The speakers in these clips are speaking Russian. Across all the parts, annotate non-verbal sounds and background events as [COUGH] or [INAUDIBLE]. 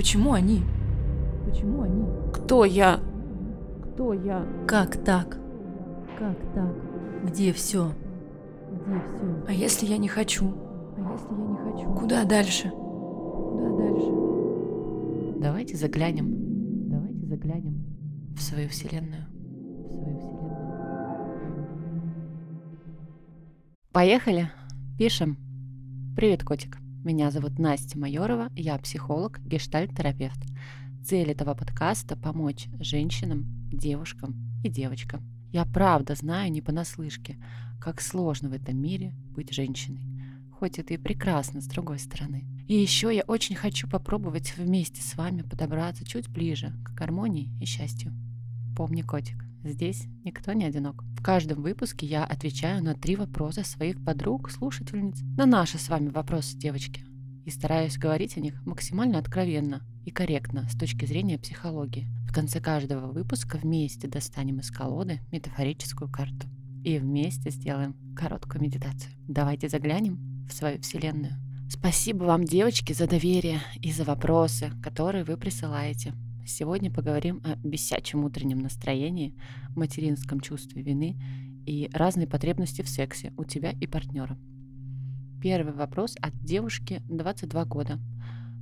Почему они? Почему они? Кто я? Кто я? Как так? Как так? Где все? Где все? А если я не хочу? А если я не хочу? Куда дальше? Куда дальше? Давайте заглянем. Давайте заглянем в свою вселенную. В свою вселенную. Поехали. Пишем. Привет, котик. Меня зовут Настя Майорова, я психолог, гештальт-терапевт. Цель этого подкаста – помочь женщинам, девушкам и девочкам. Я правда знаю не понаслышке, как сложно в этом мире быть женщиной. Хоть это и прекрасно с другой стороны. И еще я очень хочу попробовать вместе с вами подобраться чуть ближе к гармонии и счастью. Помни, котик, здесь никто не одинок. В каждом выпуске я отвечаю на три вопроса своих подруг, слушательниц, на наши с вами вопросы, девочки. И стараюсь говорить о них максимально откровенно и корректно с точки зрения психологии. В конце каждого выпуска вместе достанем из колоды метафорическую карту. И вместе сделаем короткую медитацию. Давайте заглянем в свою вселенную. Спасибо вам, девочки, за доверие и за вопросы, которые вы присылаете. Сегодня поговорим о бесячем утреннем настроении, материнском чувстве вины и разной потребности в сексе у тебя и партнера. Первый вопрос от девушки 22 года.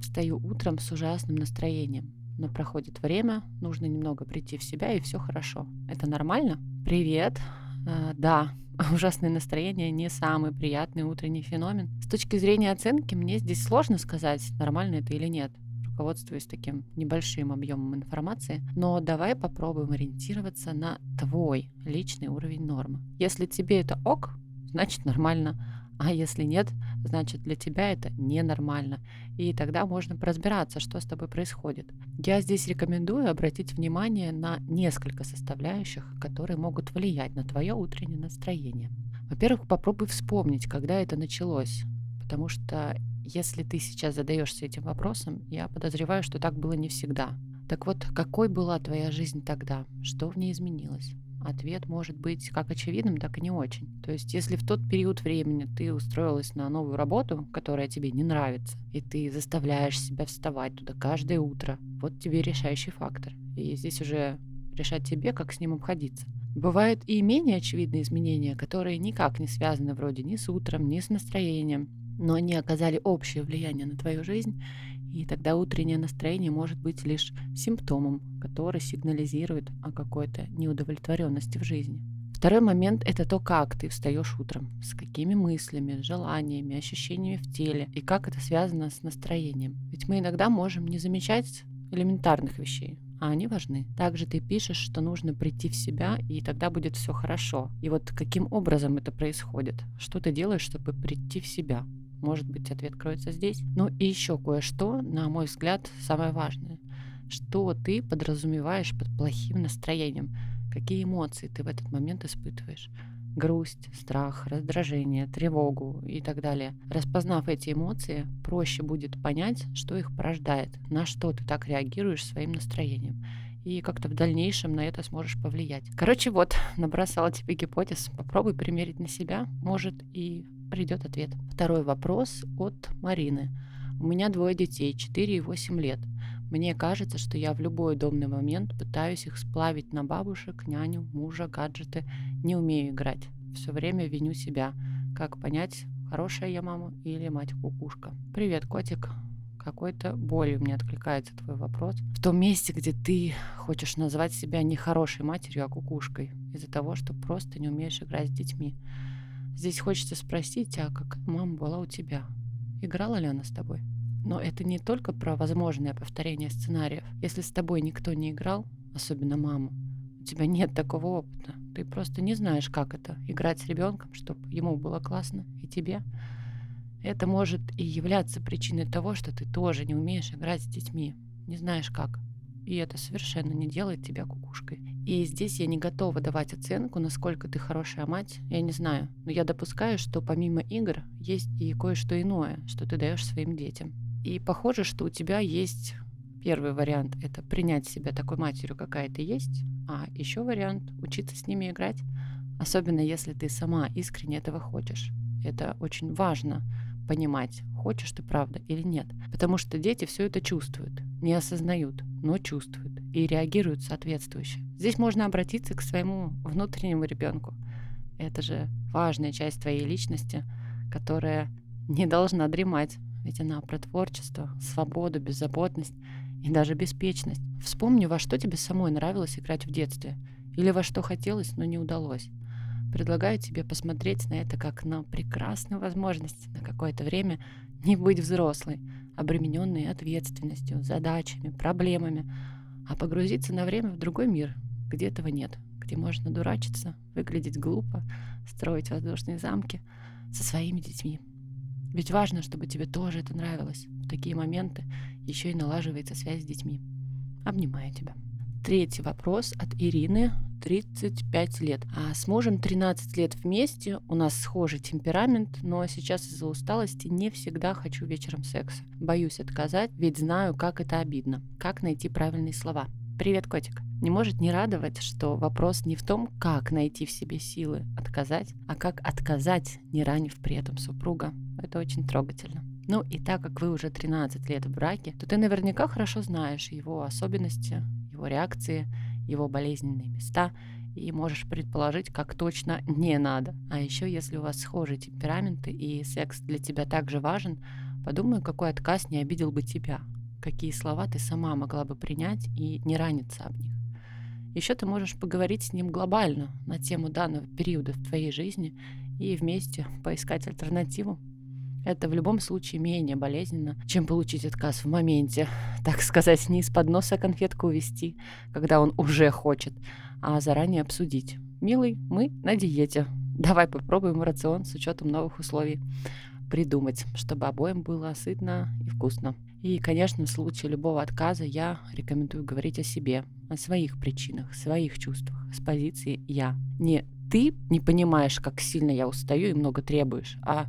Встаю утром с ужасным настроением, но проходит время, нужно немного прийти в себя и все хорошо. Это нормально? Привет. А, да, [LAUGHS] ужасное настроение не самый приятный утренний феномен. С точки зрения оценки мне здесь сложно сказать, нормально это или нет руководствуюсь таким небольшим объемом информации, но давай попробуем ориентироваться на твой личный уровень нормы. Если тебе это ок, значит нормально, а если нет, значит для тебя это ненормально. И тогда можно разбираться, что с тобой происходит. Я здесь рекомендую обратить внимание на несколько составляющих, которые могут влиять на твое утреннее настроение. Во-первых, попробуй вспомнить, когда это началось, потому что если ты сейчас задаешься этим вопросом, я подозреваю, что так было не всегда. Так вот, какой была твоя жизнь тогда? Что в ней изменилось? Ответ может быть как очевидным, так и не очень. То есть, если в тот период времени ты устроилась на новую работу, которая тебе не нравится, и ты заставляешь себя вставать туда каждое утро, вот тебе решающий фактор. И здесь уже решать тебе, как с ним обходиться. Бывают и менее очевидные изменения, которые никак не связаны вроде ни с утром, ни с настроением, но они оказали общее влияние на твою жизнь, и тогда утреннее настроение может быть лишь симптомом, который сигнализирует о какой-то неудовлетворенности в жизни. Второй момент – это то, как ты встаешь утром, с какими мыслями, желаниями, ощущениями в теле, и как это связано с настроением. Ведь мы иногда можем не замечать элементарных вещей, а они важны. Также ты пишешь, что нужно прийти в себя, и тогда будет все хорошо. И вот каким образом это происходит? Что ты делаешь, чтобы прийти в себя? Может быть, ответ кроется здесь. Ну и еще кое-что, на мой взгляд, самое важное. Что ты подразумеваешь под плохим настроением? Какие эмоции ты в этот момент испытываешь? грусть, страх, раздражение, тревогу и так далее. Распознав эти эмоции, проще будет понять, что их порождает, на что ты так реагируешь своим настроением. И как-то в дальнейшем на это сможешь повлиять. Короче, вот, [LAUGHS] набросала тебе гипотез. Попробуй примерить на себя. Может, и придет ответ. Второй вопрос от Марины. У меня двое детей, 4 и 8 лет. Мне кажется, что я в любой удобный момент пытаюсь их сплавить на бабушек, няню, мужа, гаджеты. Не умею играть. Все время виню себя. Как понять, хорошая я мама или мать-кукушка? Привет, котик. Какой-то болью мне откликается твой вопрос. В том месте, где ты хочешь назвать себя не хорошей матерью, а кукушкой. Из-за того, что просто не умеешь играть с детьми. Здесь хочется спросить, а как мама была у тебя? Играла ли она с тобой? Но это не только про возможное повторение сценариев. Если с тобой никто не играл, особенно мама, у тебя нет такого опыта. Ты просто не знаешь, как это — играть с ребенком, чтобы ему было классно и тебе. Это может и являться причиной того, что ты тоже не умеешь играть с детьми. Не знаешь как и это совершенно не делает тебя кукушкой. И здесь я не готова давать оценку, насколько ты хорошая мать, я не знаю. Но я допускаю, что помимо игр есть и кое-что иное, что ты даешь своим детям. И похоже, что у тебя есть первый вариант – это принять себя такой матерью, какая ты есть, а еще вариант – учиться с ними играть, особенно если ты сама искренне этого хочешь. Это очень важно понимать, хочешь ты правда или нет. Потому что дети все это чувствуют. не осознают, но чувствуют и реагируют соответствующе. Здесь можно обратиться к своему внутреннему ребенку. Это же важная часть твоей личности, которая не должна дремать, ведь она про творчество, свободу, беззаботность и даже беспечность. Вспомни, во что тебе самой нравилось играть в детстве, или во что хотелось, но не удалось. Предлагаю тебе посмотреть на это как на прекрасную возможность на какое-то время не быть взрослой, обремененной ответственностью, задачами, проблемами, а погрузиться на время в другой мир, где этого нет, где можно дурачиться, выглядеть глупо, строить воздушные замки со своими детьми. Ведь важно, чтобы тебе тоже это нравилось. В такие моменты еще и налаживается связь с детьми. Обнимаю тебя. Третий вопрос от Ирины, 35 лет. А с мужем 13 лет вместе, у нас схожий темперамент, но сейчас из-за усталости не всегда хочу вечером секса. Боюсь отказать, ведь знаю, как это обидно. Как найти правильные слова? Привет, котик. Не может не радовать, что вопрос не в том, как найти в себе силы отказать, а как отказать, не ранив при этом супруга. Это очень трогательно. Ну и так как вы уже 13 лет в браке, то ты наверняка хорошо знаешь его особенности, его реакции, его болезненные места и можешь предположить, как точно не надо. А еще, если у вас схожие темпераменты и секс для тебя также важен, подумай, какой отказ не обидел бы тебя, какие слова ты сама могла бы принять и не раниться об них. Еще ты можешь поговорить с ним глобально на тему данного периода в твоей жизни и вместе поискать альтернативу. Это в любом случае менее болезненно, чем получить отказ в моменте, [LAUGHS] так сказать, не из-под носа конфетку увести, когда он уже хочет, а заранее обсудить. «Милый, мы на диете. Давай попробуем рацион с учетом новых условий. Придумать, чтобы обоим было сытно и вкусно». И, конечно, в случае любого отказа я рекомендую говорить о себе, о своих причинах, своих чувствах, с позиции «я». Не ты не понимаешь, как сильно я устаю и много требуешь, а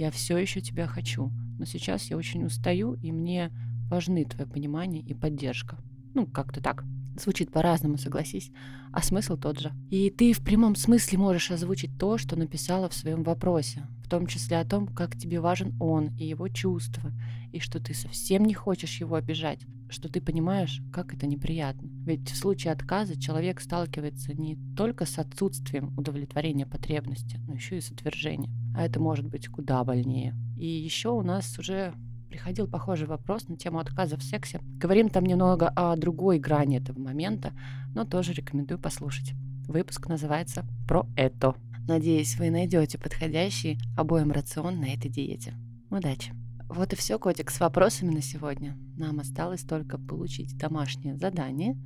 я все еще тебя хочу, но сейчас я очень устаю, и мне важны твое понимание и поддержка. Ну, как-то так. Звучит по-разному, согласись, а смысл тот же. И ты в прямом смысле можешь озвучить то, что написала в своем вопросе, в том числе о том, как тебе важен он и его чувства, и что ты совсем не хочешь его обижать, что ты понимаешь, как это неприятно. Ведь в случае отказа человек сталкивается не только с отсутствием удовлетворения потребности, но еще и с отвержением а это может быть куда больнее. И еще у нас уже приходил похожий вопрос на тему отказа в сексе. Говорим там немного о другой грани этого момента, но тоже рекомендую послушать. Выпуск называется «Про это». Надеюсь, вы найдете подходящий обоим рацион на этой диете. Удачи! Вот и все, котик, с вопросами на сегодня. Нам осталось только получить домашнее задание,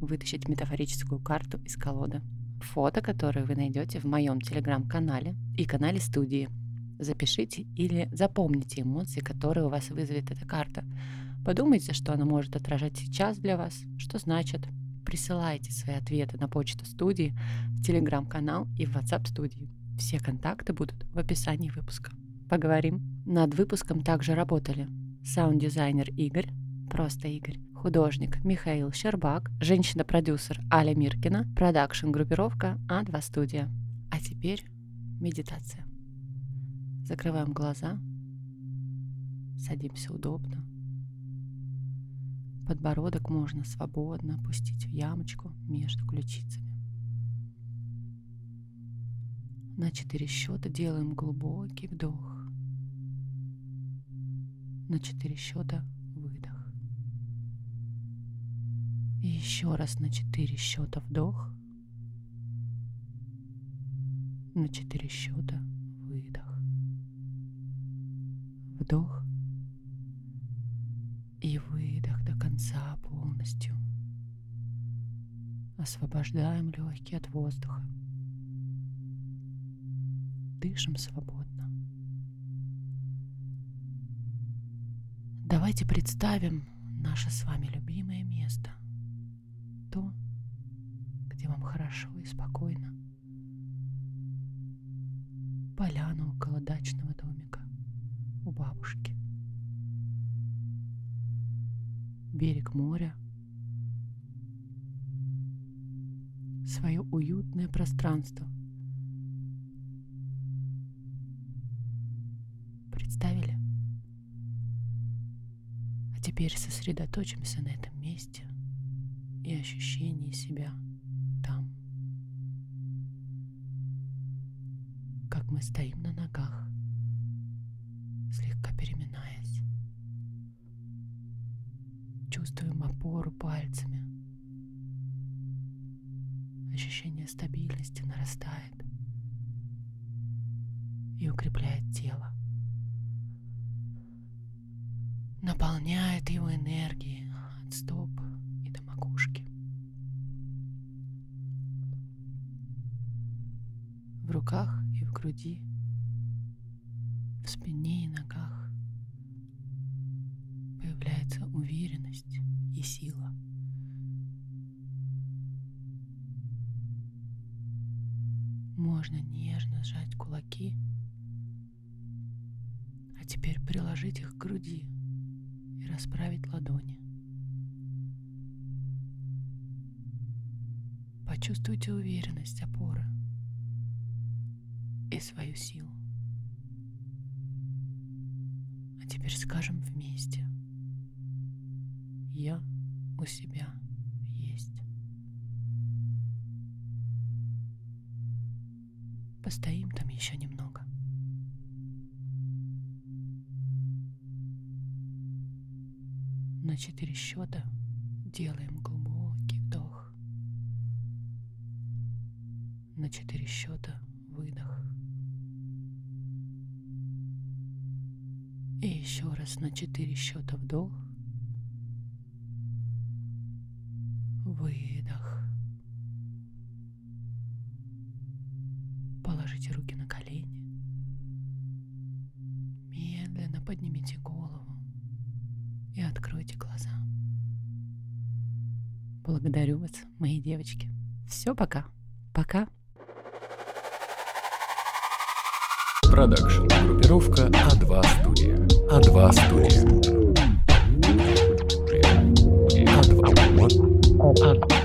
вытащить метафорическую карту из колоды фото, которые вы найдете в моем телеграм-канале и канале студии. Запишите или запомните эмоции, которые у вас вызовет эта карта. Подумайте, что она может отражать сейчас для вас, что значит. Присылайте свои ответы на почту студии, в телеграм-канал и в WhatsApp студии. Все контакты будут в описании выпуска. Поговорим. Над выпуском также работали саунд-дизайнер Игорь, просто Игорь, художник Михаил Щербак, женщина-продюсер Аля Миркина, продакшн-группировка А2 Студия. А теперь медитация. Закрываем глаза, садимся удобно. Подбородок можно свободно опустить в ямочку между ключицами. На четыре счета делаем глубокий вдох. На четыре счета И еще раз на четыре счета вдох. На четыре счета выдох. Вдох и выдох до конца полностью. Освобождаем легкие от воздуха. Дышим свободно. Давайте представим наше с вами любимое место то, где вам хорошо и спокойно. Поляна около дачного домика у бабушки. Берег моря. Свое уютное пространство. Теперь сосредоточимся на этом месте и ощущении себя там. Как мы стоим на ногах, слегка переминаясь. Чувствуем опору пальцами. Ощущение стабильности нарастает и укрепляет тело. Наполняет его энергией от стоп и до макушки. В руках и в груди, в спине и ногах появляется уверенность и сила. Можно нежно сжать кулаки – теперь приложить их к груди расправить ладони. Почувствуйте уверенность опоры и свою силу. А теперь скажем вместе. Я у себя есть. Постоим там еще немного. На четыре счета делаем глубокий вдох. На четыре счета выдох. И еще раз на четыре счета вдох. Люблю вас, мои девочки. Все, пока. Пока. Продакшн. Группировка А2 студия. А2 студия. А2. А2.